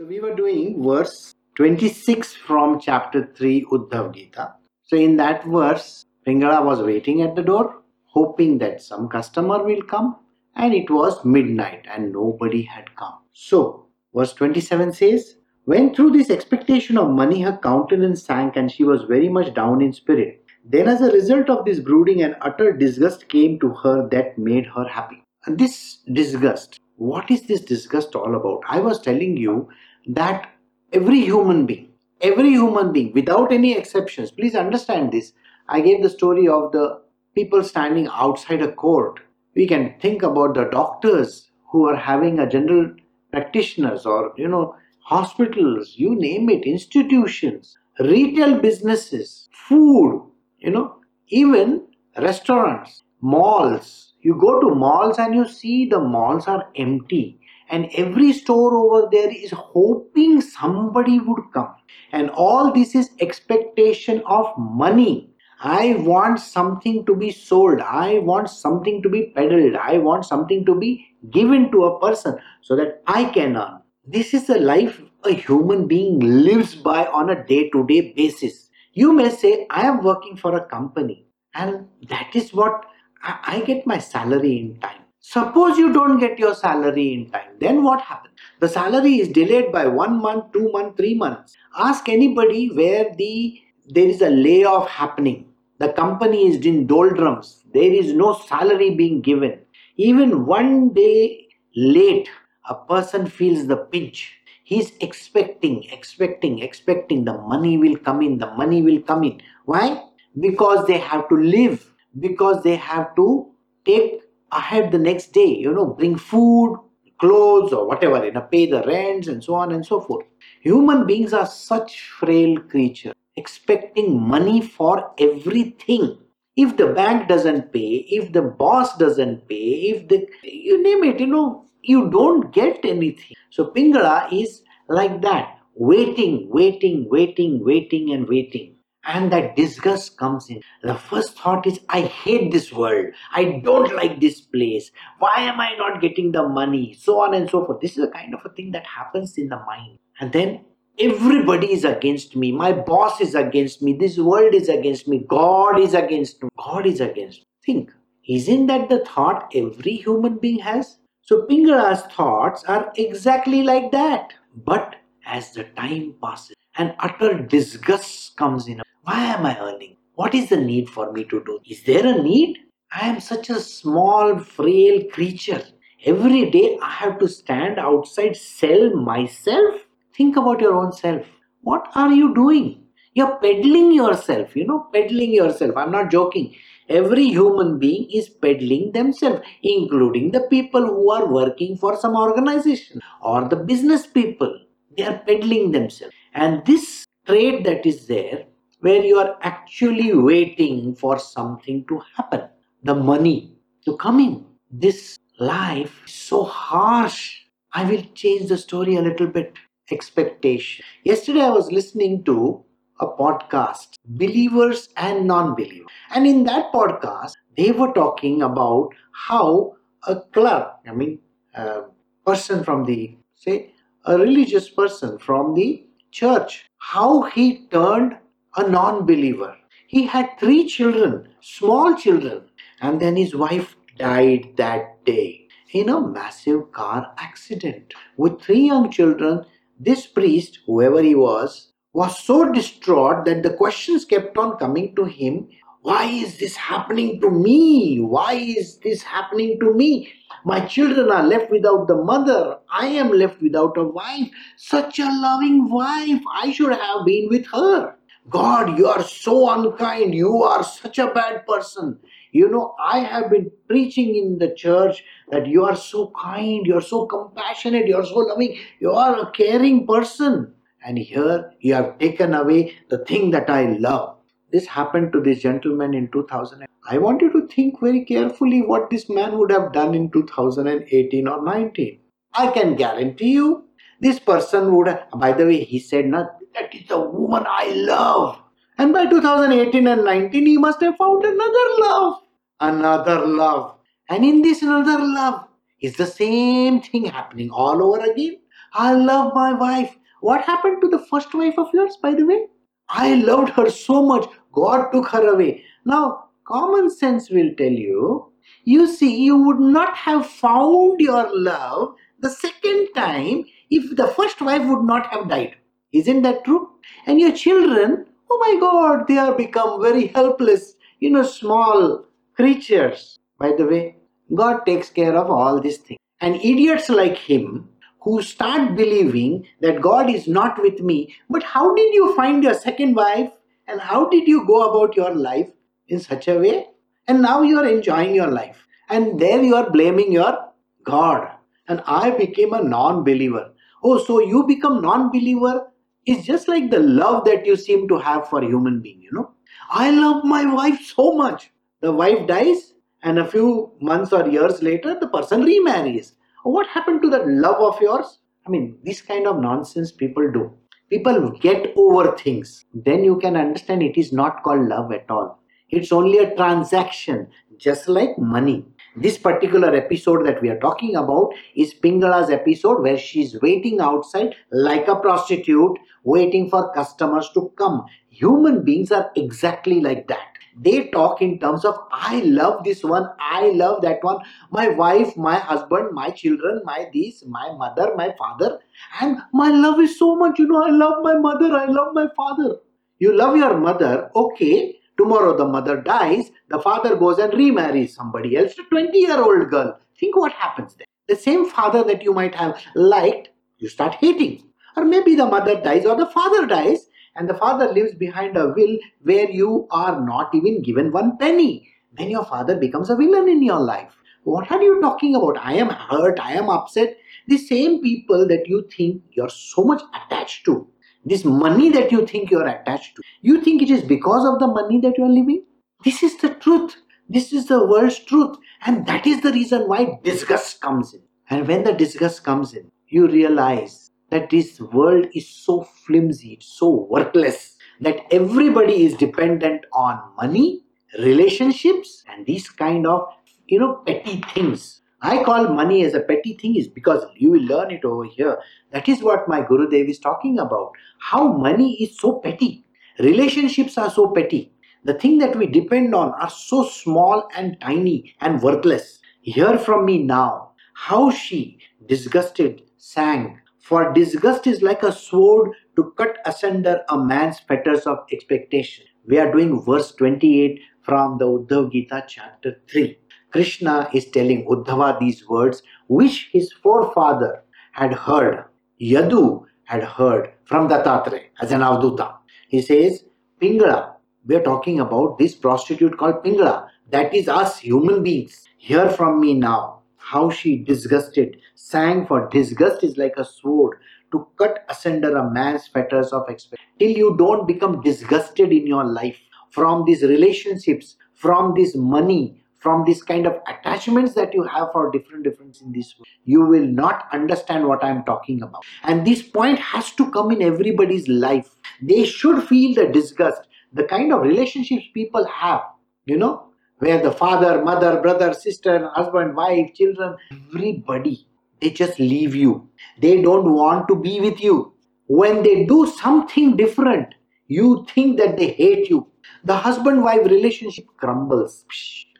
So we were doing verse 26 from chapter 3 Uddhav Gita. So in that verse, Pingala was waiting at the door, hoping that some customer will come, and it was midnight and nobody had come. So verse 27 says, When through this expectation of money her countenance sank and she was very much down in spirit, then as a result of this brooding an utter disgust came to her that made her happy. And this disgust, what is this disgust all about? I was telling you that every human being, every human being, without any exceptions, please understand this. I gave the story of the people standing outside a court. We can think about the doctors who are having a general practitioners or, you know, hospitals, you name it, institutions, retail businesses, food, you know, even restaurants, malls. You go to malls and you see the malls are empty and every store over there is hoping somebody would come. And all this is expectation of money. I want something to be sold. I want something to be peddled. I want something to be given to a person so that i can earn. This is the life a human being lives by on a day to day basis. You may say i am working for a company and that is what I get my salary in time Suppose you don't get your salary in time, then what happens? The salary is delayed by one month, two months, three months. Ask anybody where the there is a layoff happening. The company is in doldrums. There is no salary being given. Even one day late, a person feels the pinch. He's expecting, expecting, expecting the money will come in, the money will come in. Why? Because they have to live, because they have to take ahead the next day, you know, bring food, clothes, or whatever, you know, pay the rents and so on and so forth. Human beings are such frail creatures, expecting money for everything. If the bank doesn't pay, if the boss doesn't pay, if the you name it, you know, you don't get anything. So Pingala is like that, waiting, waiting, waiting, waiting, and waiting and that disgust comes in. The first thought is, I hate this world. I don't like this place. Why am I not getting the money? So on and so forth. This is a kind of a thing that happens in the mind. And then everybody is against me. My boss is against me. This world is against me. God is against me. God is against me. Think, isn't that the thought every human being has? So Pingala's thoughts are exactly like that. But as the time passes, an utter disgust comes in why am I earning? What is the need for me to do? Is there a need? I am such a small, frail creature. Every day I have to stand outside, sell myself. Think about your own self. What are you doing? You're peddling yourself, you know, peddling yourself. I'm not joking. Every human being is peddling themselves, including the people who are working for some organization or the business people. They are peddling themselves. And this trade that is there where you are actually waiting for something to happen, the money to come in. This life is so harsh. I will change the story a little bit. Expectation. Yesterday I was listening to a podcast, Believers and Non Believers. And in that podcast, they were talking about how a clerk, I mean, a person from the, say, a religious person from the church, how he turned a non believer. He had three children, small children, and then his wife died that day in a massive car accident. With three young children, this priest, whoever he was, was so distraught that the questions kept on coming to him why is this happening to me? Why is this happening to me? My children are left without the mother. I am left without a wife. Such a loving wife. I should have been with her. God, you are so unkind. You are such a bad person. You know, I have been preaching in the church that you are so kind, you are so compassionate, you are so loving, you are a caring person. And here you have taken away the thing that I love. This happened to this gentleman in 2000. I want you to think very carefully what this man would have done in 2018 or 19. I can guarantee you this person would have, by the way, he said, not that is the woman I love. And by 2018 and 19, he must have found another love. Another love. And in this another love is the same thing happening all over again. I love my wife. What happened to the first wife of yours, by the way? I loved her so much. God took her away. Now, common sense will tell you, you see, you would not have found your love the second time if the first wife would not have died. Isn't that true? And your children, oh my God, they are become very helpless, you know, small creatures. By the way, God takes care of all these things. And idiots like him who start believing that God is not with me, but how did you find your second wife and how did you go about your life in such a way? And now you are enjoying your life. And then you are blaming your God. And I became a non believer. Oh, so you become non believer is just like the love that you seem to have for human being, you know. I love my wife so much. The wife dies, and a few months or years later, the person remarries. What happened to that love of yours? I mean, this kind of nonsense people do. People get over things. Then you can understand it is not called love at all. It's only a transaction, just like money. This particular episode that we are talking about is Pingala's episode where she's waiting outside like a prostitute, waiting for customers to come. Human beings are exactly like that they talk in terms of i love this one i love that one. My wife my husband my children my this my mother my father. And my love is so much you know i love my mother i love my father. You love your mother okay. Tomorrow the mother dies the father goes and remarries somebody else a 20 year old girl. Think what happens then. The same father that you might have liked you start hating. Or maybe the mother dies or the father dies and the father leaves behind a will where you are not even given one penny, then your father becomes a villain in your life. What are you talking about? I am hurt, I am upset. The same people that you think you're so much attached to, this money that you think you're attached to, you think it is because of the money that you're living? This is the truth. This is the world's truth. And that is the reason why disgust comes in. And when the disgust comes in, you realize that this world is so flimsy, so worthless, that everybody is dependent on money, relationships, and these kind of you know petty things. I call money as a petty thing is because you will learn it over here. That is what my Guru Dev is talking about. How money is so petty. Relationships are so petty. The thing that we depend on are so small and tiny and worthless. Hear from me now how she, disgusted, sang, for disgust is like a sword to cut asunder a man's fetters of expectation. We are doing verse 28 from the Uddhav Gita chapter 3. Krishna is telling Uddhava these words which his forefather had heard. Yadu had heard from Dattatreya as an Avadhuta. He says, Pingala, we are talking about this prostitute called Pingala. That is us human beings. Hear from me now how she disgusted sang for disgust is like a sword to cut asunder a man's fetters of expectation till you don't become disgusted in your life. From these relationships from this money from this kind of attachments that you have for different different in this world you will not understand what i'm talking about. And this point has to come in everybody's life. They should feel the disgust the kind of relationships people have you know where the father, mother, brother, sister, husband, wife, children, everybody, they just leave you. They don't want to be with you. When they do something different, you think that they hate you. The husband wife relationship crumbles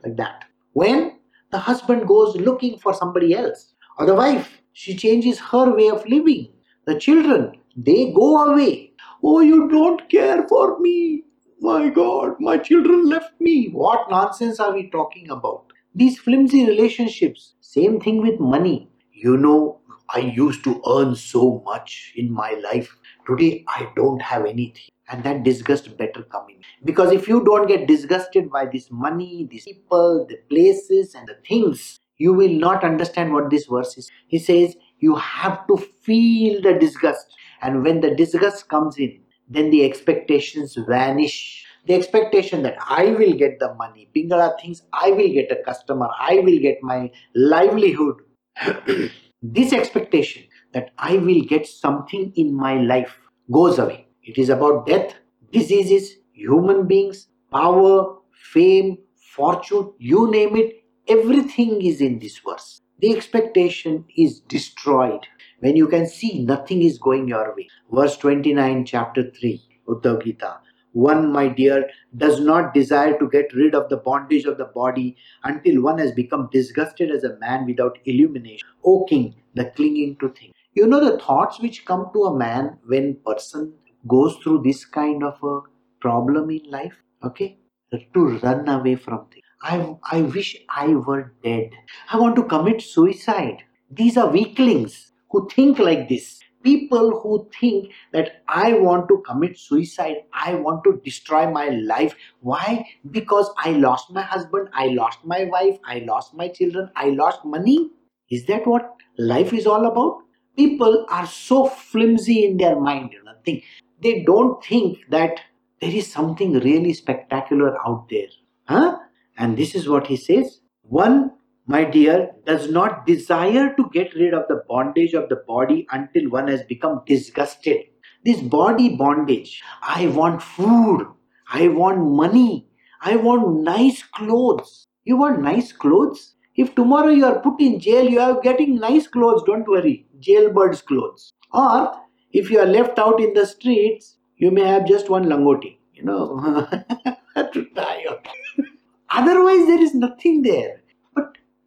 like that. When the husband goes looking for somebody else, or the wife, she changes her way of living. The children, they go away. Oh, you don't care for me. My God, my children left me. What nonsense are we talking about? These flimsy relationships. Same thing with money. You know, I used to earn so much in my life. Today, I don't have anything. And that disgust better come in. Because if you don't get disgusted by this money, these people, the places, and the things, you will not understand what this verse is. He says, you have to feel the disgust. And when the disgust comes in, then the expectations vanish. The expectation that I will get the money, Pingala thinks I will get a customer, I will get my livelihood. this expectation that I will get something in my life goes away. It is about death, diseases, human beings, power, fame, fortune, you name it, everything is in this verse. The expectation is destroyed when you can see nothing is going your way. Verse 29, chapter 3, Uddhav Gita. One, my dear, does not desire to get rid of the bondage of the body until one has become disgusted as a man without illumination. O king, the clinging to things. You know the thoughts which come to a man when person goes through this kind of a problem in life, okay? To run away from things. I, I wish I were dead. I want to commit suicide. These are weaklings who think like this people who think that I want to commit suicide, I want to destroy my life. Why? Because I lost my husband, I lost my wife, I lost my children, I lost money. Is that what life is all about? People are so flimsy in their mind, you know, think they don't think that there is something really spectacular out there. Huh? And this is what he says. One my dear, does not desire to get rid of the bondage of the body until one has become disgusted. This body bondage. I want food. I want money. I want nice clothes. You want nice clothes? If tomorrow you are put in jail, you are getting nice clothes, don't worry. Jailbird's clothes. Or if you are left out in the streets, you may have just one langoti. You know, to die. Otherwise, there is nothing there.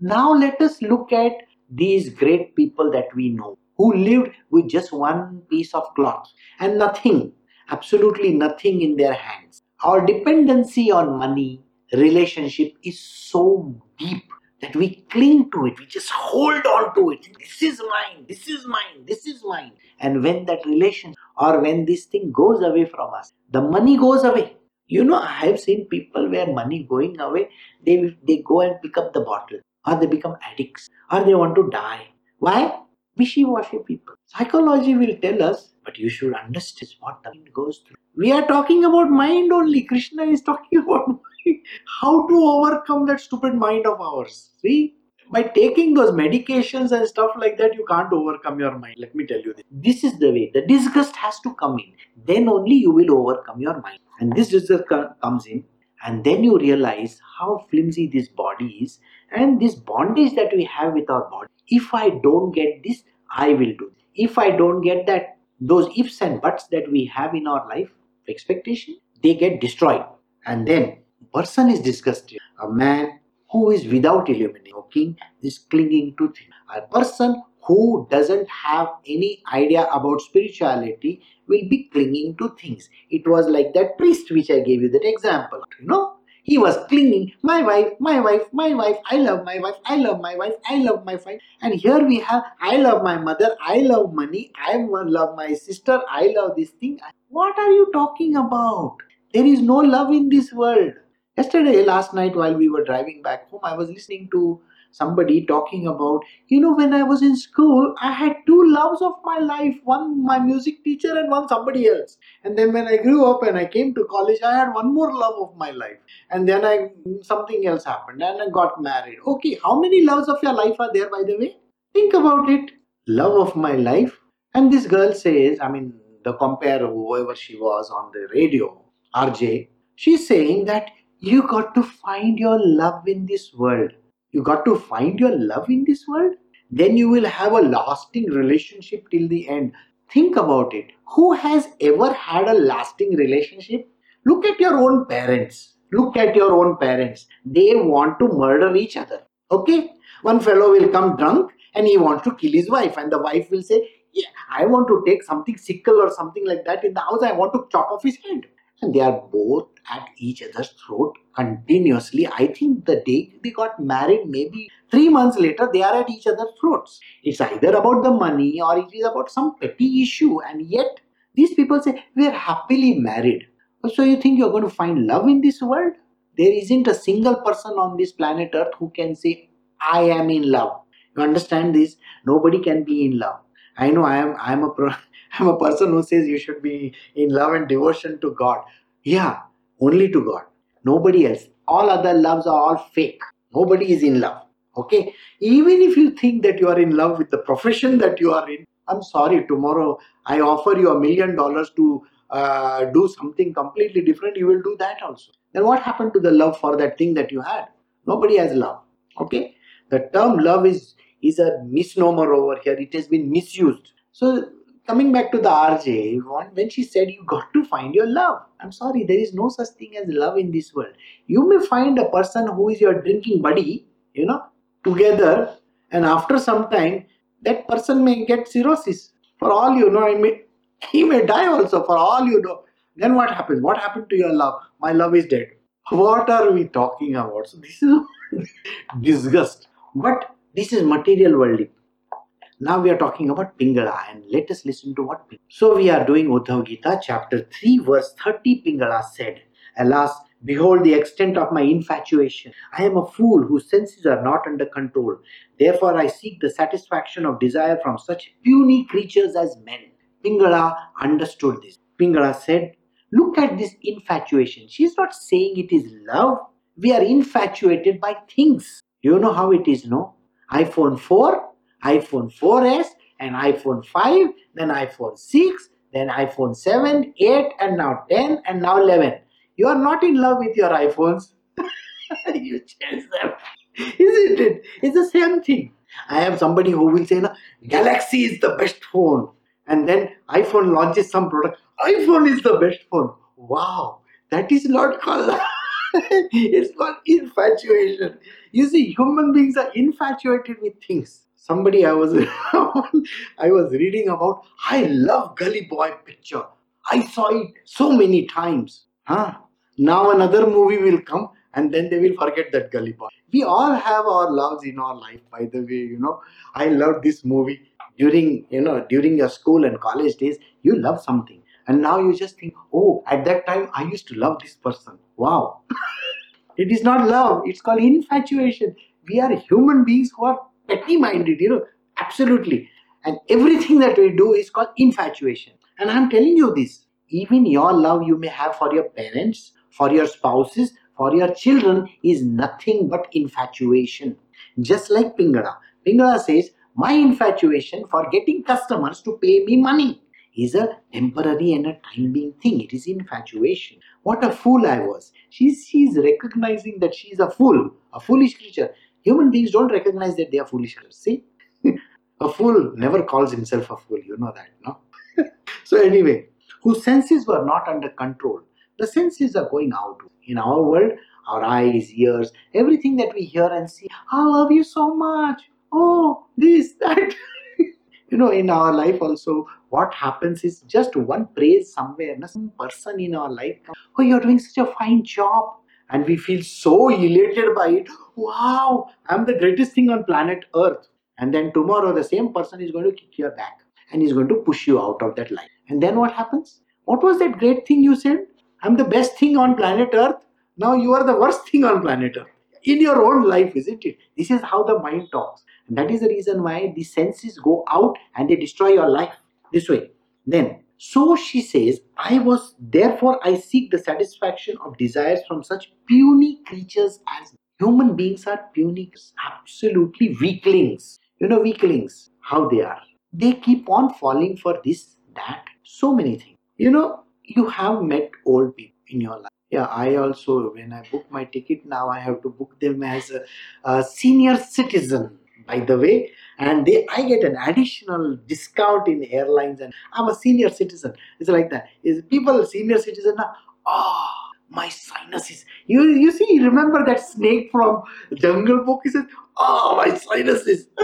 Now let us look at these great people that we know who lived with just one piece of cloth and nothing, absolutely nothing in their hands. Our dependency on money, relationship is so deep that we cling to it, we just hold on to it. This is mine, this is mine, this is mine. And when that relation or when this thing goes away from us, the money goes away. You know, I have seen people where money going away, they, they go and pick up the bottle or they become addicts or they want to die. Why? Wishy-washy people. Psychology will tell us, but you should understand what the mind goes through. We are talking about mind only. Krishna is talking about mind. How to overcome that stupid mind of ours. See? By taking those medications and stuff like that, you can't overcome your mind. Let me tell you this. This is the way. The disgust has to come in. Then only you will overcome your mind. And this disgust comes in and then you realize how flimsy this body is and this bondage that we have with our body if i don't get this i will do if i don't get that those ifs and buts that we have in our life expectation they get destroyed and then person is disgusted a man who is without illuminating is clinging to things a person who doesn't have any idea about spirituality will be clinging to things. It was like that priest which I gave you that example. You know, he was clinging, my wife, my wife, my wife, I love my wife, I love my wife, I love my wife. And here we have, I love my mother, I love money, I love my sister, I love this thing. What are you talking about? There is no love in this world. Yesterday, last night, while we were driving back home, I was listening to somebody talking about, you know, when I was in school, I had two loves of my life one my music teacher and one somebody else. And then when I grew up and I came to college, I had one more love of my life. And then I something else happened and I got married. Okay, how many loves of your life are there, by the way? Think about it. Love of my life. And this girl says, I mean, the compare whoever she was on the radio, RJ, she's saying that you got to find your love in this world you got to find your love in this world. Then you will have a lasting relationship till the end. Think about it. Who has ever had a lasting relationship? Look at your own parents. Look at your own parents. They want to murder each other. Okay? One fellow will come drunk and he wants to kill his wife, and the wife will say, Yeah, I want to take something sickle or something like that in the house. I want to chop off his head. And they are both at each other's throat continuously. I think the day they got married, maybe three months later, they are at each other's throats. It's either about the money or it is about some petty issue, and yet these people say, We are happily married. Oh, so you think you're going to find love in this world? There isn't a single person on this planet Earth who can say, I am in love. You understand this? Nobody can be in love. I know I am I am a pro, I'm a person who says you should be in love and devotion to God. Yeah, only to God. Nobody else. All other loves are all fake. Nobody is in love. Okay? Even if you think that you are in love with the profession that you are in, I'm sorry, tomorrow I offer you a million dollars to uh, do something completely different, you will do that also. Then what happened to the love for that thing that you had? Nobody has love. Okay? The term love is is a misnomer over here. It has been misused. So coming back to the RJ, when she said you got to find your love. I'm sorry, there is no such thing as love in this world. You may find a person who is your drinking buddy, you know, together, and after some time, that person may get cirrhosis. For all you know, I may he may die also. For all you know, then what happens? What happened to your love? My love is dead. What are we talking about? So this is disgust. But this is material worldly. Now we are talking about Pingala and let us listen to what. Pingala. So we are doing Uddhav Gita chapter 3 verse 30 Pingala said, Alas, behold the extent of my infatuation. I am a fool whose senses are not under control. Therefore I seek the satisfaction of desire from such puny creatures as men. Pingala understood this. Pingala said, Look at this infatuation. She is not saying it is love. We are infatuated by things. You know how it is, no? iPhone 4 iPhone 4S and iPhone 5, then iPhone 6, then iPhone 7, 8, and now 10, and now 11. You are not in love with your iPhones. you change them. Isn't it? It's the same thing. I am somebody who will say, no, Galaxy is the best phone. And then iPhone launches some product. iPhone is the best phone. Wow, that is not called it's called infatuation. You see, human beings are infatuated with things somebody I was I was reading about. I love Gully Boy picture. I saw it so many times. Huh? Now another movie will come and then they will forget that Gully Boy. We all have our loves in our life, by the way, you know. I love this movie. During, you know, during your school and college days, you love something. And now you just think, oh, at that time I used to love this person. Wow. it is not love, it's called infatuation. We are human beings who are petty minded, you know, absolutely. And everything that we do is called infatuation. And I'm telling you this even your love you may have for your parents, for your spouses, for your children is nothing but infatuation. Just like Pingala. Pingala says, My infatuation for getting customers to pay me money is a temporary and a time being thing. It is infatuation. What a fool I was. She's, she's recognizing that she's a fool, a foolish creature. Human beings don't recognize that they are foolish. See, a fool never calls himself a fool. You know that, no? so anyway, whose senses were not under control. The senses are going out. In our world, our eyes, ears, everything that we hear and see. I love you so much. Oh, this, that. you know, in our life also, what happens is just one praise somewhere, some person in our life. Oh, you're doing such a fine job and we feel so elated by it. Wow, I'm the greatest thing on planet Earth. And then tomorrow, the same person is going to kick your back and is going to push you out of that life. And then what happens? What was that great thing you said? I'm the best thing on planet Earth. Now you are the worst thing on planet Earth. In your own life, isn't it? This is how the mind talks. And that is the reason why the senses go out and they destroy your life this way. Then so she says, I was, therefore, I seek the satisfaction of desires from such puny creatures as human beings are puny, absolutely weaklings. You know, weaklings, how they are. They keep on falling for this, that, so many things. You know, you have met old people in your life. Yeah, I also, when I book my ticket now, I have to book them as a, a senior citizen by the way and they i get an additional discount in airlines and i'm a senior citizen. It's like that. Is people senior citizen now oh my sinuses you you see remember that snake from jungle book? He says oh my sinuses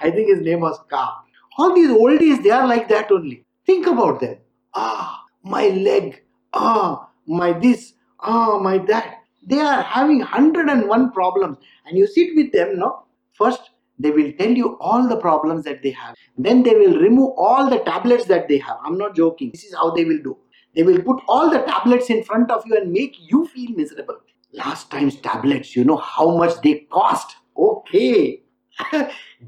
i think his name was Kaa. All these oldies they are like that only. Think about them. Ah my leg. Ah my this. Ah my that. They are having 101 problems. And you sit with them no First, they will tell you all the problems that they have. Then they will remove all the tablets that they have. I'm not joking. This is how they will do. They will put all the tablets in front of you and make you feel miserable. Last time's tablets, you know how much they cost. Okay.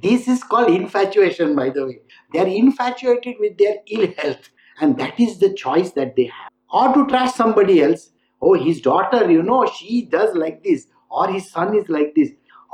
this is called infatuation, by the way. They are infatuated with their ill health. And that is the choice that they have. Or to trash somebody else. Oh, his daughter, you know, she does like this. Or his son is like this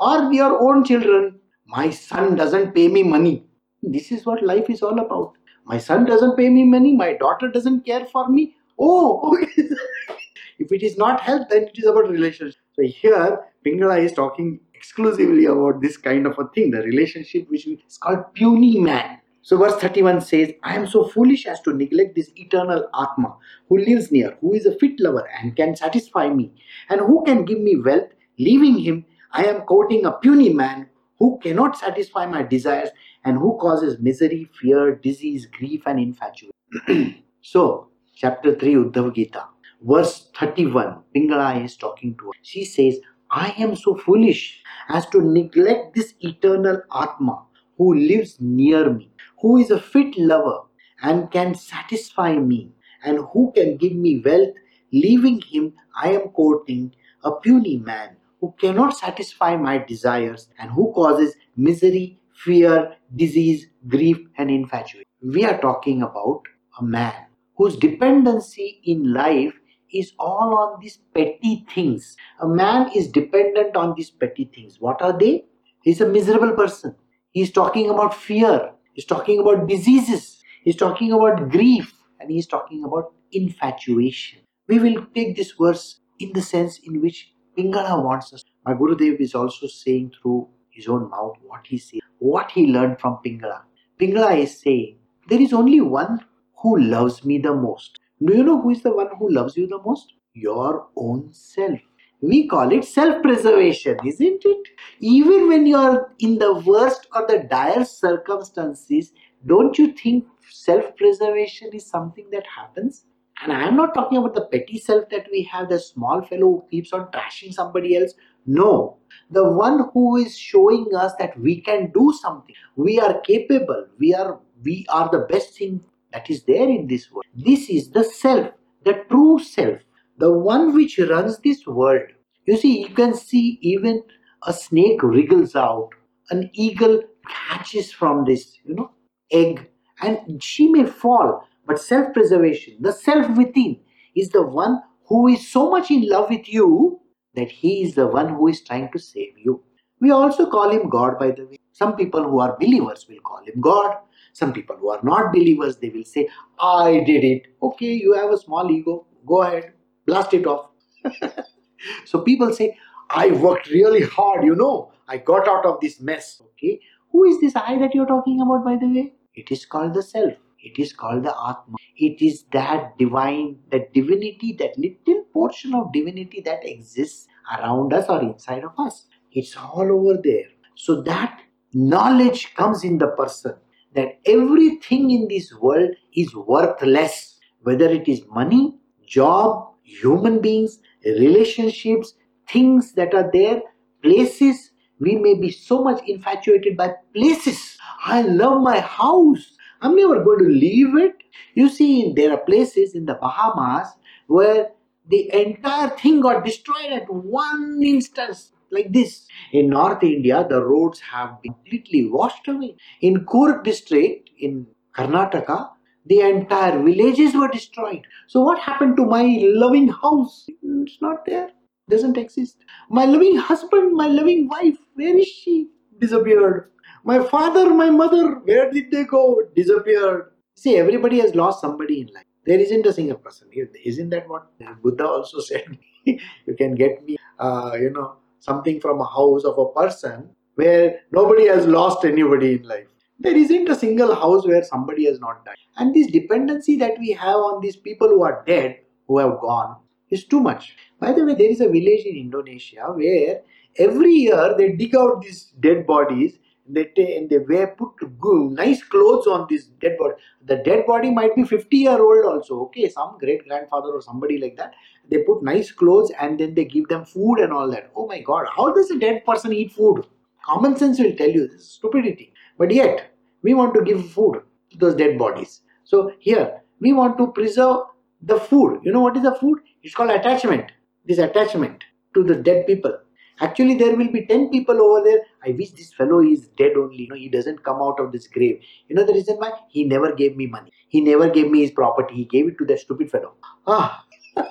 or your own children. My son doesn't pay me money. This is what life is all about. My son doesn't pay me money. My daughter doesn't care for me. Oh, if it is not health, then it is about relationship. So here, Pingala is talking exclusively about this kind of a thing, the relationship which is called puny man. So verse 31 says, I am so foolish as to neglect this eternal Atma who lives near, who is a fit lover and can satisfy me, and who can give me wealth. Leaving him, I am courting a puny man who cannot satisfy my desires and who causes misery, fear, disease, grief, and infatuation. so, chapter 3 Uddhav Gita, verse 31, Pingala is talking to her. She says, I am so foolish as to neglect this eternal Atma who lives near me, who is a fit lover and can satisfy me, and who can give me wealth. Leaving him, I am courting a puny man who cannot satisfy my desires and who causes misery, fear, disease, grief, and infatuation. We are talking about a man whose dependency in life is all on these petty things. A man is dependent on these petty things. What are they? He's a miserable person. He's talking about fear. He's talking about diseases. He's talking about grief. And he's talking about infatuation. We will take this verse in the sense in which Pingala wants us. My Gurudev is also saying through his own mouth what he sees, what he learned from Pingala. Pingala is saying, There is only one who loves me the most. Do you know who is the one who loves you the most? Your own self. We call it self preservation, isn't it? Even when you are in the worst or the dire circumstances, don't you think self preservation is something that happens? And I am not talking about the petty self that we have, the small fellow who keeps on trashing somebody else. No, the one who is showing us that we can do something, we are capable, we are we are the best thing that is there in this world. This is the self, the true self, the one which runs this world. You see, you can see even a snake wriggles out, an eagle catches from this, you know, egg, and she may fall. But self preservation, the self within, is the one who is so much in love with you that he is the one who is trying to save you. We also call him God, by the way. Some people who are believers will call him God. Some people who are not believers, they will say, I did it. Okay, you have a small ego. Go ahead, blast it off. so people say, I worked really hard, you know. I got out of this mess. Okay, who is this I that you're talking about, by the way? It is called the self. It is called the Atma. It is that divine, that divinity, that little portion of divinity that exists around us or inside of us. It's all over there. So that knowledge comes in the person that everything in this world is worthless, whether it is money, job, human beings, relationships, things that are there, places. We may be so much infatuated by places. I love my house. I'm never going to leave it. You see, there are places in the Bahamas where the entire thing got destroyed at one instance like this. In North India, the roads have been completely washed away. In Coorg district in Karnataka, the entire villages were destroyed. So what happened to my loving house? It's not there. Doesn't exist. My loving husband, my loving wife, where is she? Disappeared. My father, my mother, where did they go? Disappeared. See, everybody has lost somebody in life. There isn't a single person. Isn't that what Buddha also said? you can get me, uh, you know, something from a house of a person where nobody has lost anybody in life. There isn't a single house where somebody has not died. And this dependency that we have on these people who are dead, who have gone, is too much. By the way, there is a village in Indonesia where every year they dig out these dead bodies they take and they wear put good, nice clothes on this dead body. The dead body might be 50 year old also. Okay, some great grandfather or somebody like that. They put nice clothes and then they give them food and all that. Oh my God, how does a dead person eat food? Common sense will tell you this stupidity. But yet we want to give food to those dead bodies. So here we want to preserve the food. You know what is the food? It's called attachment. This attachment to the dead people Actually, there will be 10 people over there. I wish this fellow is dead only. You know, he doesn't come out of this grave. You know the reason why? He never gave me money. He never gave me his property. He gave it to that stupid fellow. Ah,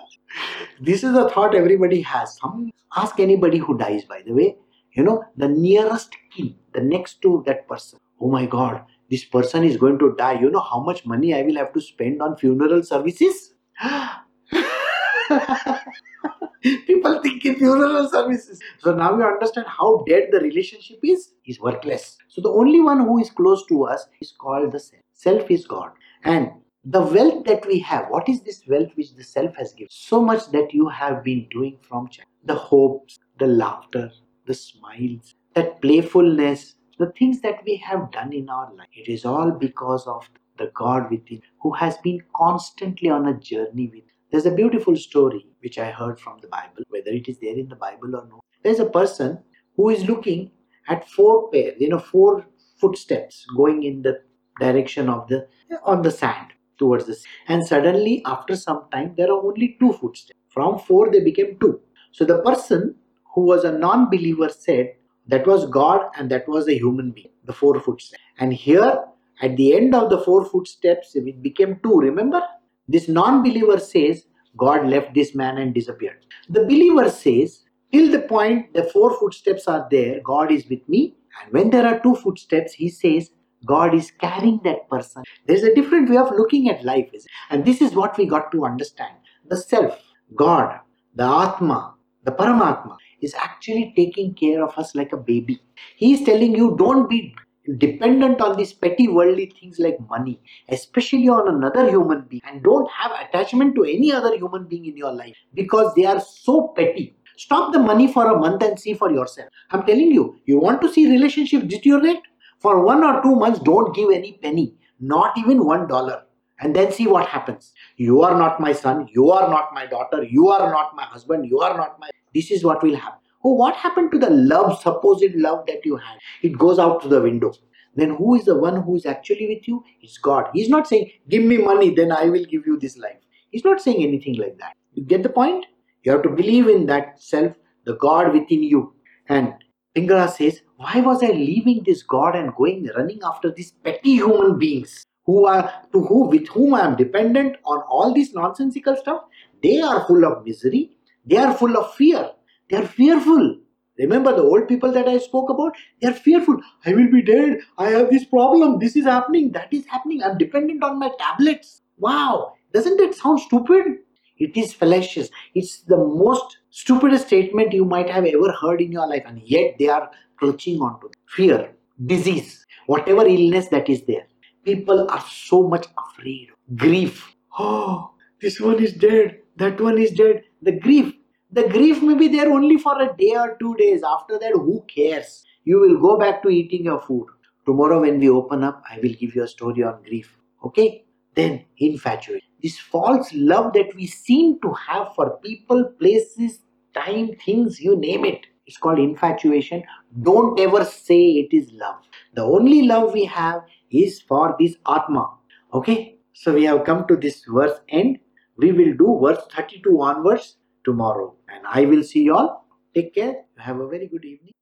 this is a thought everybody has. Some ask anybody who dies, by the way. You know, the nearest kin, the next to that person. Oh my God, this person is going to die. You know how much money I will have to spend on funeral services? People think in funeral services. So now you understand how dead the relationship is. Is worthless. So the only one who is close to us is called the self. Self is God. And the wealth that we have, what is this wealth which the self has given? So much that you have been doing from childhood. The hopes, the laughter, the smiles, that playfulness, the things that we have done in our life. It is all because of the God within who has been constantly on a journey with. There's a beautiful story which I heard from the Bible, whether it is there in the Bible or not. There's a person who is looking at four pairs, you know, four footsteps going in the direction of the on the sand towards the sea. And suddenly, after some time, there are only two footsteps. From four, they became two. So the person who was a non-believer said that was God and that was a human being, the four footsteps. And here at the end of the four footsteps, it became two. Remember? This non believer says, God left this man and disappeared. The believer says, till the point the four footsteps are there, God is with me. And when there are two footsteps, he says, God is carrying that person. There's a different way of looking at life. And this is what we got to understand. The self, God, the Atma, the Paramatma is actually taking care of us like a baby. He is telling you, don't be dependent on these petty worldly things like money, especially on another human being, and don't have attachment to any other human being in your life because they are so petty. Stop the money for a month and see for yourself. I'm telling you, you want to see relationship deteriorate? For one or two months, don't give any penny, not even one dollar, and then see what happens. You are not my son, you are not my daughter, you are not my husband, you are not my. This is what will happen. Oh, what happened to the love, supposed love that you had? It goes out to the window. Then who is the one who is actually with you? It's God. He's not saying, Give me money, then I will give you this life. He's not saying anything like that. You get the point? You have to believe in that self, the God within you. And Pingala says, Why was I leaving this God and going running after these petty human beings who are to who with whom I am dependent on all this nonsensical stuff? They are full of misery, they are full of fear they are fearful. Remember the old people that I spoke about? They are fearful. I will be dead. I have this problem. This is happening. That is happening. I'm dependent on my tablets. Wow. Doesn't it sound stupid? It is fallacious. It's the most stupidest statement you might have ever heard in your life. And yet they are clutching onto it. fear, disease, whatever illness that is there. People are so much afraid. Grief. Oh, this one is dead. That one is dead. The grief the grief may be there only for a day or two days. After that, who cares? You will go back to eating your food. Tomorrow, when we open up, I will give you a story on grief. Okay? Then, infatuation. This false love that we seem to have for people, places, time, things, you name it. It's called infatuation. Don't ever say it is love. The only love we have is for this Atma. Okay? So we have come to this verse end. We will do verse 32 onwards tomorrow. And I will see you all. Take care. Have a very good evening.